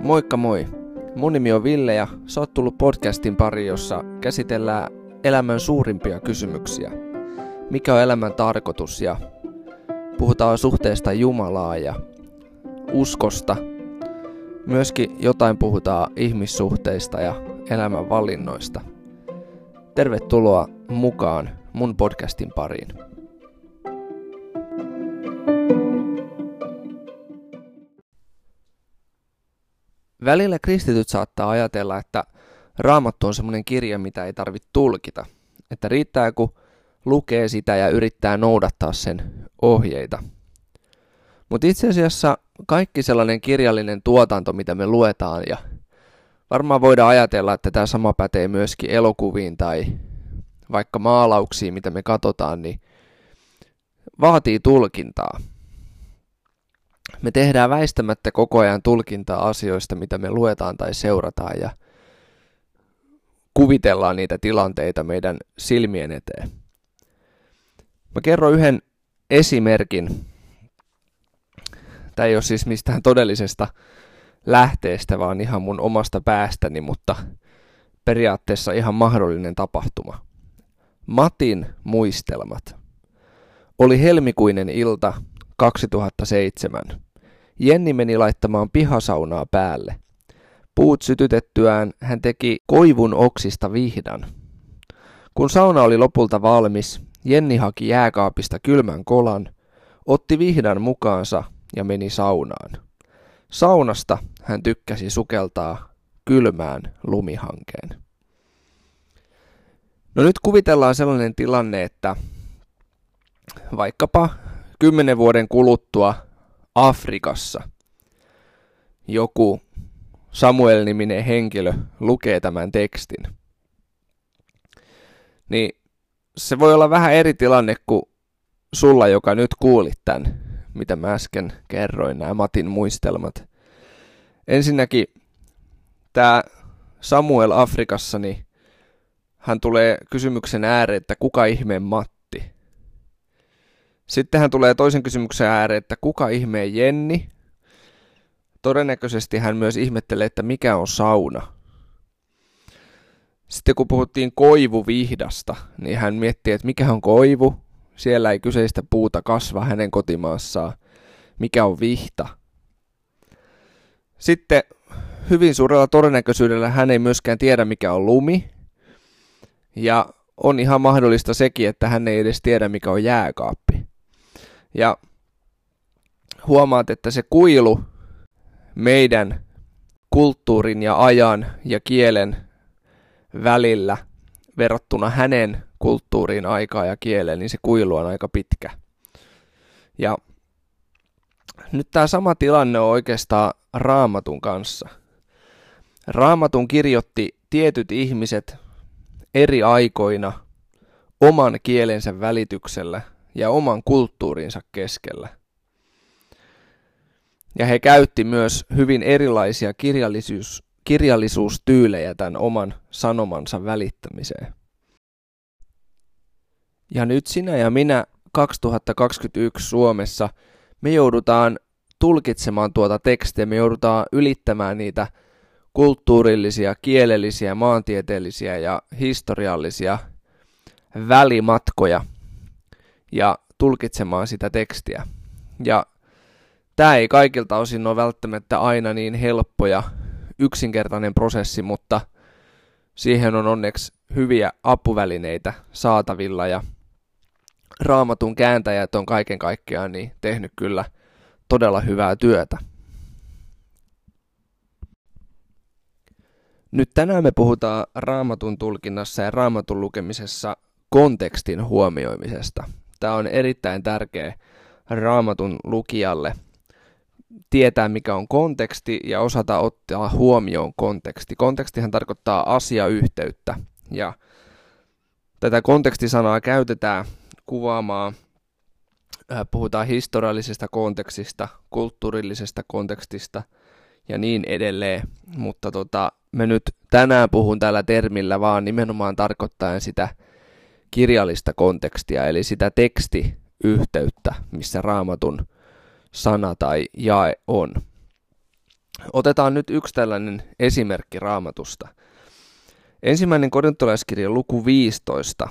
Moikka moi! Mun nimi on Ville ja sä oot tullut podcastin pari, jossa käsitellään elämän suurimpia kysymyksiä. Mikä on elämän tarkoitus ja puhutaan suhteesta Jumalaa ja uskosta. Myöskin jotain puhutaan ihmissuhteista ja elämän valinnoista. Tervetuloa mukaan mun podcastin pariin. Välillä kristityt saattaa ajatella, että raamattu on semmoinen kirja, mitä ei tarvitse tulkita. Että riittää, kun lukee sitä ja yrittää noudattaa sen ohjeita. Mutta itse asiassa kaikki sellainen kirjallinen tuotanto, mitä me luetaan, ja varmaan voidaan ajatella, että tämä sama pätee myöskin elokuviin tai vaikka maalauksiin, mitä me katsotaan, niin vaatii tulkintaa me tehdään väistämättä koko ajan tulkintaa asioista, mitä me luetaan tai seurataan ja kuvitellaan niitä tilanteita meidän silmien eteen. Mä kerron yhden esimerkin. Tämä ei ole siis mistään todellisesta lähteestä, vaan ihan mun omasta päästäni, mutta periaatteessa ihan mahdollinen tapahtuma. Matin muistelmat. Oli helmikuinen ilta 2007. Jenni meni laittamaan pihasaunaa päälle. Puut sytytettyään hän teki koivun oksista vihdan. Kun sauna oli lopulta valmis, Jenni haki jääkaapista kylmän kolan, otti vihdan mukaansa ja meni saunaan. Saunasta hän tykkäsi sukeltaa kylmään lumihankeen. No nyt kuvitellaan sellainen tilanne, että vaikkapa kymmenen vuoden kuluttua Afrikassa joku Samuel-niminen henkilö lukee tämän tekstin, niin se voi olla vähän eri tilanne kuin sulla, joka nyt kuulit tämän, mitä mä äsken kerroin, nämä Matin muistelmat. Ensinnäkin tämä Samuel Afrikassa, niin hän tulee kysymyksen ääreen, että kuka ihmeen Matti? Sittenhän tulee toisen kysymyksen ääreen, että kuka ihmeen Jenni? Todennäköisesti hän myös ihmettelee, että mikä on sauna. Sitten kun puhuttiin koivuvihdasta, niin hän miettii, että mikä on koivu. Siellä ei kyseistä puuta kasva hänen kotimaassaan. Mikä on vihta? Sitten hyvin suurella todennäköisyydellä hän ei myöskään tiedä, mikä on lumi. Ja on ihan mahdollista sekin, että hän ei edes tiedä, mikä on jääkaappi. Ja huomaat, että se kuilu meidän kulttuurin ja ajan ja kielen välillä verrattuna hänen kulttuuriin, aikaa ja kieleen, niin se kuilu on aika pitkä. Ja nyt tämä sama tilanne on oikeastaan raamatun kanssa. Raamatun kirjoitti tietyt ihmiset eri aikoina oman kielensä välityksellä ja oman kulttuurinsa keskellä. Ja he käytti myös hyvin erilaisia kirjallisuus, kirjallisuustyylejä tämän oman sanomansa välittämiseen. Ja nyt sinä ja minä 2021 Suomessa me joudutaan tulkitsemaan tuota tekstiä, me joudutaan ylittämään niitä kulttuurillisia, kielellisiä, maantieteellisiä ja historiallisia välimatkoja – ja tulkitsemaan sitä tekstiä. Ja tämä ei kaikilta osin ole välttämättä aina niin helppo ja yksinkertainen prosessi, mutta siihen on onneksi hyviä apuvälineitä saatavilla ja raamatun kääntäjät on kaiken kaikkiaan niin tehnyt kyllä todella hyvää työtä. Nyt tänään me puhutaan raamatun tulkinnassa ja raamatun lukemisessa kontekstin huomioimisesta. Tämä on erittäin tärkeä raamatun lukijalle tietää, mikä on konteksti ja osata ottaa huomioon konteksti. Kontekstihan tarkoittaa asiayhteyttä ja tätä kontekstisanaa käytetään kuvaamaan, puhutaan historiallisesta kontekstista, kulttuurillisesta kontekstista ja niin edelleen, mutta tota, me nyt tänään puhun tällä termillä vaan nimenomaan tarkoittaen sitä kirjallista kontekstia, eli sitä tekstiyhteyttä, missä raamatun sana tai jae on. Otetaan nyt yksi tällainen esimerkki raamatusta. Ensimmäinen korintolaiskirja luku 15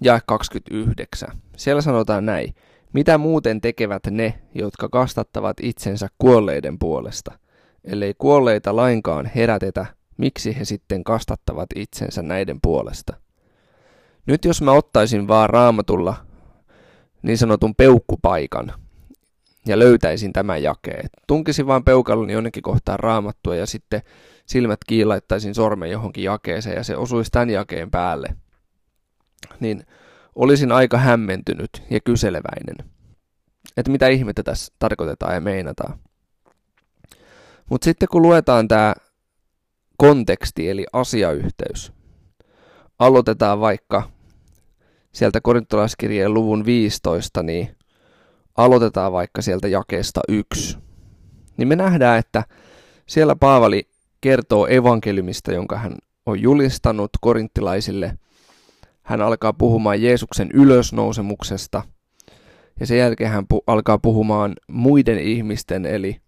ja 29. Siellä sanotaan näin. Mitä muuten tekevät ne, jotka kastattavat itsensä kuolleiden puolesta? Ellei kuolleita lainkaan herätetä, miksi he sitten kastattavat itsensä näiden puolesta? Nyt jos mä ottaisin vaan raamatulla niin sanotun peukkupaikan ja löytäisin tämän jakeen, tunkisin vaan peukalloni jonnekin kohtaan raamattua ja sitten silmät kiilaittaisin sormen johonkin jakeeseen ja se osuisi tämän jakeen päälle, niin olisin aika hämmentynyt ja kyseleväinen. Että mitä ihmettä tässä tarkoitetaan ja meinataan. Mutta sitten kun luetaan tämä konteksti eli asiayhteys, aloitetaan vaikka sieltä korintolaiskirjeen luvun 15, niin aloitetaan vaikka sieltä jakeesta 1. Niin me nähdään, että siellä Paavali kertoo evankeliumista, jonka hän on julistanut korinttilaisille. Hän alkaa puhumaan Jeesuksen ylösnousemuksesta ja sen jälkeen hän pu- alkaa puhumaan muiden ihmisten eli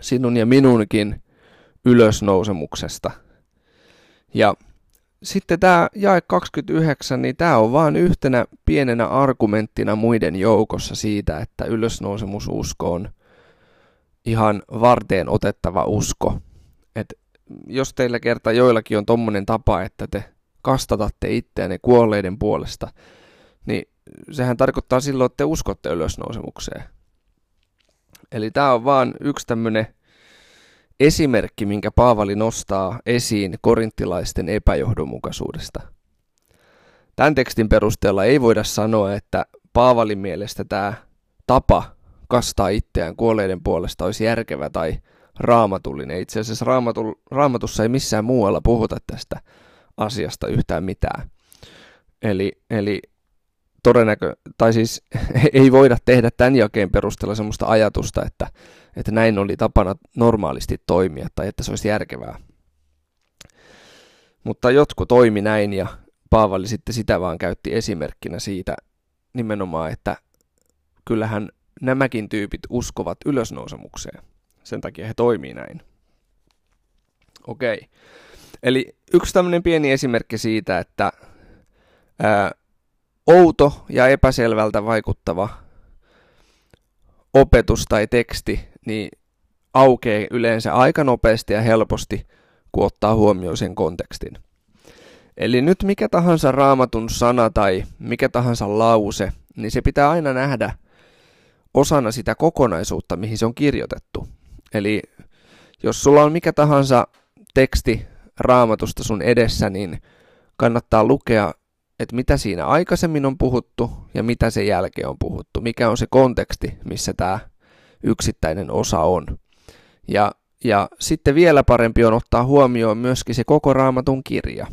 sinun ja minunkin ylösnousemuksesta. Ja sitten tämä jae 29, niin tämä on vain yhtenä pienenä argumenttina muiden joukossa siitä, että ylösnousemususko on ihan varteen otettava usko. Et jos teillä kerta joillakin on tommonen tapa, että te kastatatte itseänne kuolleiden puolesta, niin sehän tarkoittaa silloin, että te uskotte ylösnousemukseen. Eli tämä on vaan yksi tämmöinen esimerkki, minkä Paavali nostaa esiin korinttilaisten epäjohdonmukaisuudesta. Tämän tekstin perusteella ei voida sanoa, että Paavalin mielestä tämä tapa kastaa itseään kuolleiden puolesta olisi järkevä tai raamatullinen. Itse asiassa raamatu, raamatussa ei missään muualla puhuta tästä asiasta yhtään mitään. Eli, eli todennäkö, tai siis ei voida tehdä tämän jakeen perusteella sellaista ajatusta, että, että näin oli tapana normaalisti toimia tai että se olisi järkevää. Mutta jotkut toimi näin ja Paavali sitten sitä vaan käytti esimerkkinä siitä nimenomaan, että kyllähän nämäkin tyypit uskovat ylösnousemukseen. Sen takia he toimii näin. Okei. Eli yksi tämmöinen pieni esimerkki siitä, että ää, outo ja epäselvältä vaikuttava opetus tai teksti niin aukeaa yleensä aika nopeasti ja helposti, kun ottaa huomioon sen kontekstin. Eli nyt mikä tahansa raamatun sana tai mikä tahansa lause, niin se pitää aina nähdä osana sitä kokonaisuutta, mihin se on kirjoitettu. Eli jos sulla on mikä tahansa teksti raamatusta sun edessä, niin kannattaa lukea että mitä siinä aikaisemmin on puhuttu ja mitä sen jälkeen on puhuttu, mikä on se konteksti, missä tämä yksittäinen osa on. Ja, ja sitten vielä parempi on ottaa huomioon myöskin se koko raamatun kirja.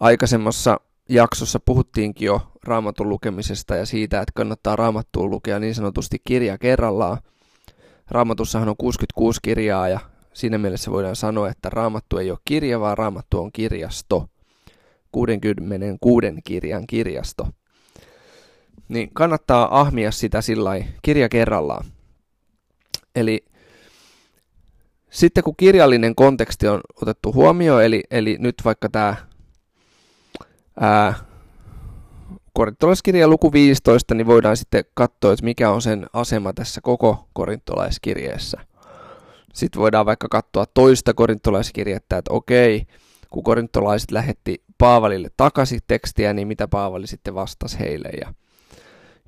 Aikaisemmassa jaksossa puhuttiinkin jo raamatun lukemisesta ja siitä, että kannattaa raamattua lukea niin sanotusti kirja kerrallaan. Raamatussahan on 66 kirjaa ja siinä mielessä voidaan sanoa, että raamattu ei ole kirja, vaan raamattu on kirjasto. 66 kirjan kirjasto. Niin kannattaa ahmia sitä sillä kirja kerrallaan. Eli sitten kun kirjallinen konteksti on otettu huomioon, eli, eli nyt vaikka tämä korintolaiskirja luku 15, niin voidaan sitten katsoa, että mikä on sen asema tässä koko korintolaiskirjeessä. Sitten voidaan vaikka katsoa toista korintolaiskirjettä, että okei, kun korintolaiset lähetti Paavalille takaisin tekstiä, niin mitä Paavali sitten vastasi heille. Ja,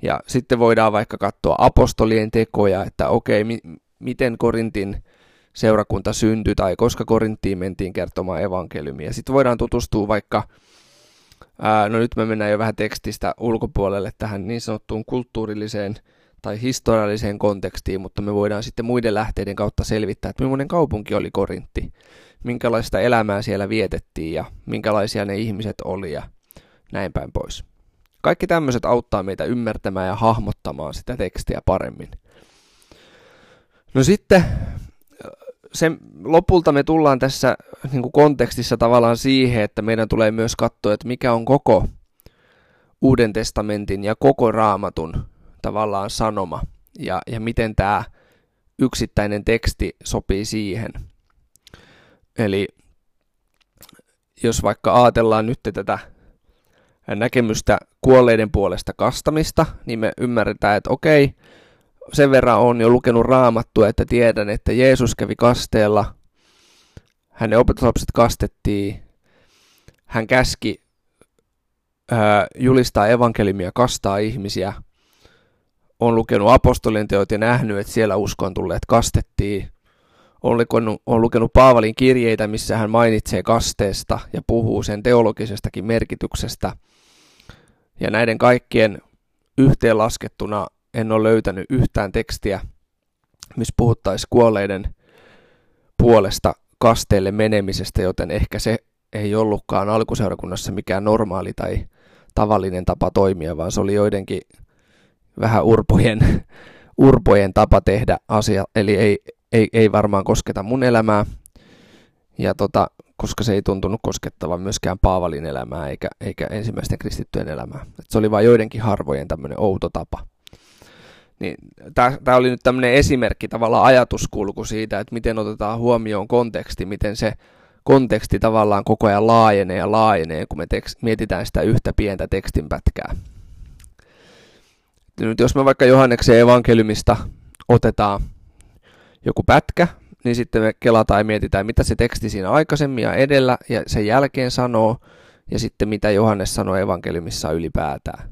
ja sitten voidaan vaikka katsoa apostolien tekoja, että okei, mi- miten Korintin seurakunta syntyi tai koska Korinttiin mentiin kertomaan evankeliumia. Sitten voidaan tutustua vaikka, ää, no nyt me mennään jo vähän tekstistä ulkopuolelle tähän niin sanottuun kulttuurilliseen tai historialliseen kontekstiin, mutta me voidaan sitten muiden lähteiden kautta selvittää, että millainen kaupunki oli Korintti minkälaista elämää siellä vietettiin ja minkälaisia ne ihmiset oli ja näin päin pois. Kaikki tämmöiset auttaa meitä ymmärtämään ja hahmottamaan sitä tekstiä paremmin. No sitten sen, lopulta me tullaan tässä niin kuin kontekstissa tavallaan siihen, että meidän tulee myös katsoa, että mikä on koko Uuden testamentin ja koko raamatun tavallaan sanoma ja, ja miten tämä yksittäinen teksti sopii siihen. Eli jos vaikka ajatellaan nyt tätä näkemystä kuolleiden puolesta kastamista, niin me ymmärretään, että okei, sen verran on jo lukenut raamattua, että tiedän, että Jeesus kävi kasteella, hänen opetuslapset kastettiin, hän käski ää, julistaa evankeliumia, kastaa ihmisiä, on lukenut apostolien teot ja nähnyt, että siellä uskon tulleet kastettiin, on lukenut, on lukenut Paavalin kirjeitä, missä hän mainitsee kasteesta ja puhuu sen teologisestakin merkityksestä. Ja näiden kaikkien yhteenlaskettuna en ole löytänyt yhtään tekstiä, missä puhuttaisiin kuolleiden puolesta kasteelle menemisestä, joten ehkä se ei ollutkaan alkuseurakunnassa mikään normaali tai tavallinen tapa toimia, vaan se oli joidenkin vähän urpojen, urpojen tapa tehdä asia, eli ei, ei, ei varmaan kosketa mun elämää, ja tota, koska se ei tuntunut koskettavan myöskään Paavalin elämää eikä, eikä ensimmäisten kristittyjen elämää. Et se oli vain joidenkin harvojen tämmöinen outo tapa. Niin, Tämä oli nyt tämmöinen esimerkki, tavallaan ajatuskulku siitä, että miten otetaan huomioon konteksti, miten se konteksti tavallaan koko ajan laajenee ja laajenee, kun me tekst- mietitään sitä yhtä pientä tekstinpätkää. Nyt jos me vaikka Johanneksen evankeliumista otetaan joku pätkä, niin sitten me kelataan ja mietitään, mitä se teksti siinä aikaisemmin ja edellä ja sen jälkeen sanoo, ja sitten mitä Johannes sanoo evankeliumissa ylipäätään.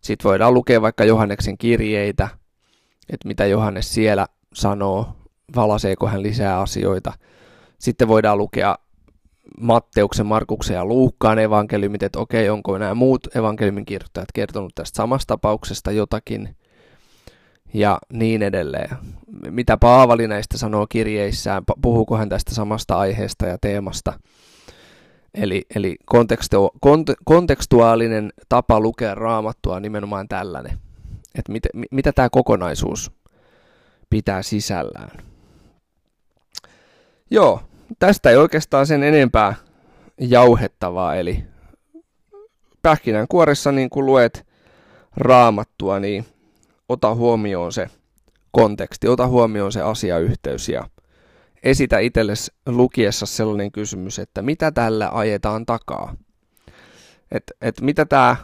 Sitten voidaan lukea vaikka Johanneksen kirjeitä, että mitä Johannes siellä sanoo, valaseeko hän lisää asioita. Sitten voidaan lukea Matteuksen, Markuksen ja Luukkaan evankeliumit, että okei, onko nämä muut evankeliumin kirjoittajat kertonut tästä samasta tapauksesta jotakin ja niin edelleen. Mitä Paavali näistä sanoo kirjeissään, puhuuko hän tästä samasta aiheesta ja teemasta. Eli, eli kontekstu, kont, kontekstuaalinen tapa lukea raamattua on nimenomaan tällainen, että mit, mitä tämä kokonaisuus pitää sisällään. Joo, tästä ei oikeastaan sen enempää jauhettavaa, eli pähkinänkuoressa niin kun luet raamattua, niin ota huomioon se konteksti, ota huomioon se asiayhteys ja esitä itsellesi lukiessa sellainen kysymys, että mitä tällä ajetaan takaa. Että et mitä tämä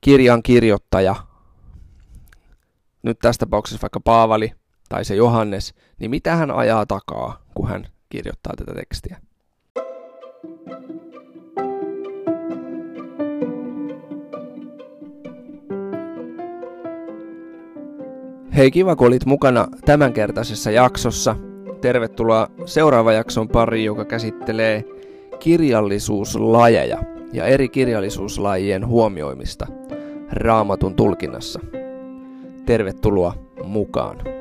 kirjan kirjoittaja, nyt tässä tapauksessa vaikka Paavali tai se Johannes, niin mitä hän ajaa takaa, kun hän kirjoittaa tätä tekstiä. Hei kiva kun olit mukana tämänkertaisessa jaksossa. Tervetuloa seuraava jakson pariin, joka käsittelee kirjallisuuslajeja ja eri kirjallisuuslajien huomioimista raamatun tulkinnassa. Tervetuloa mukaan.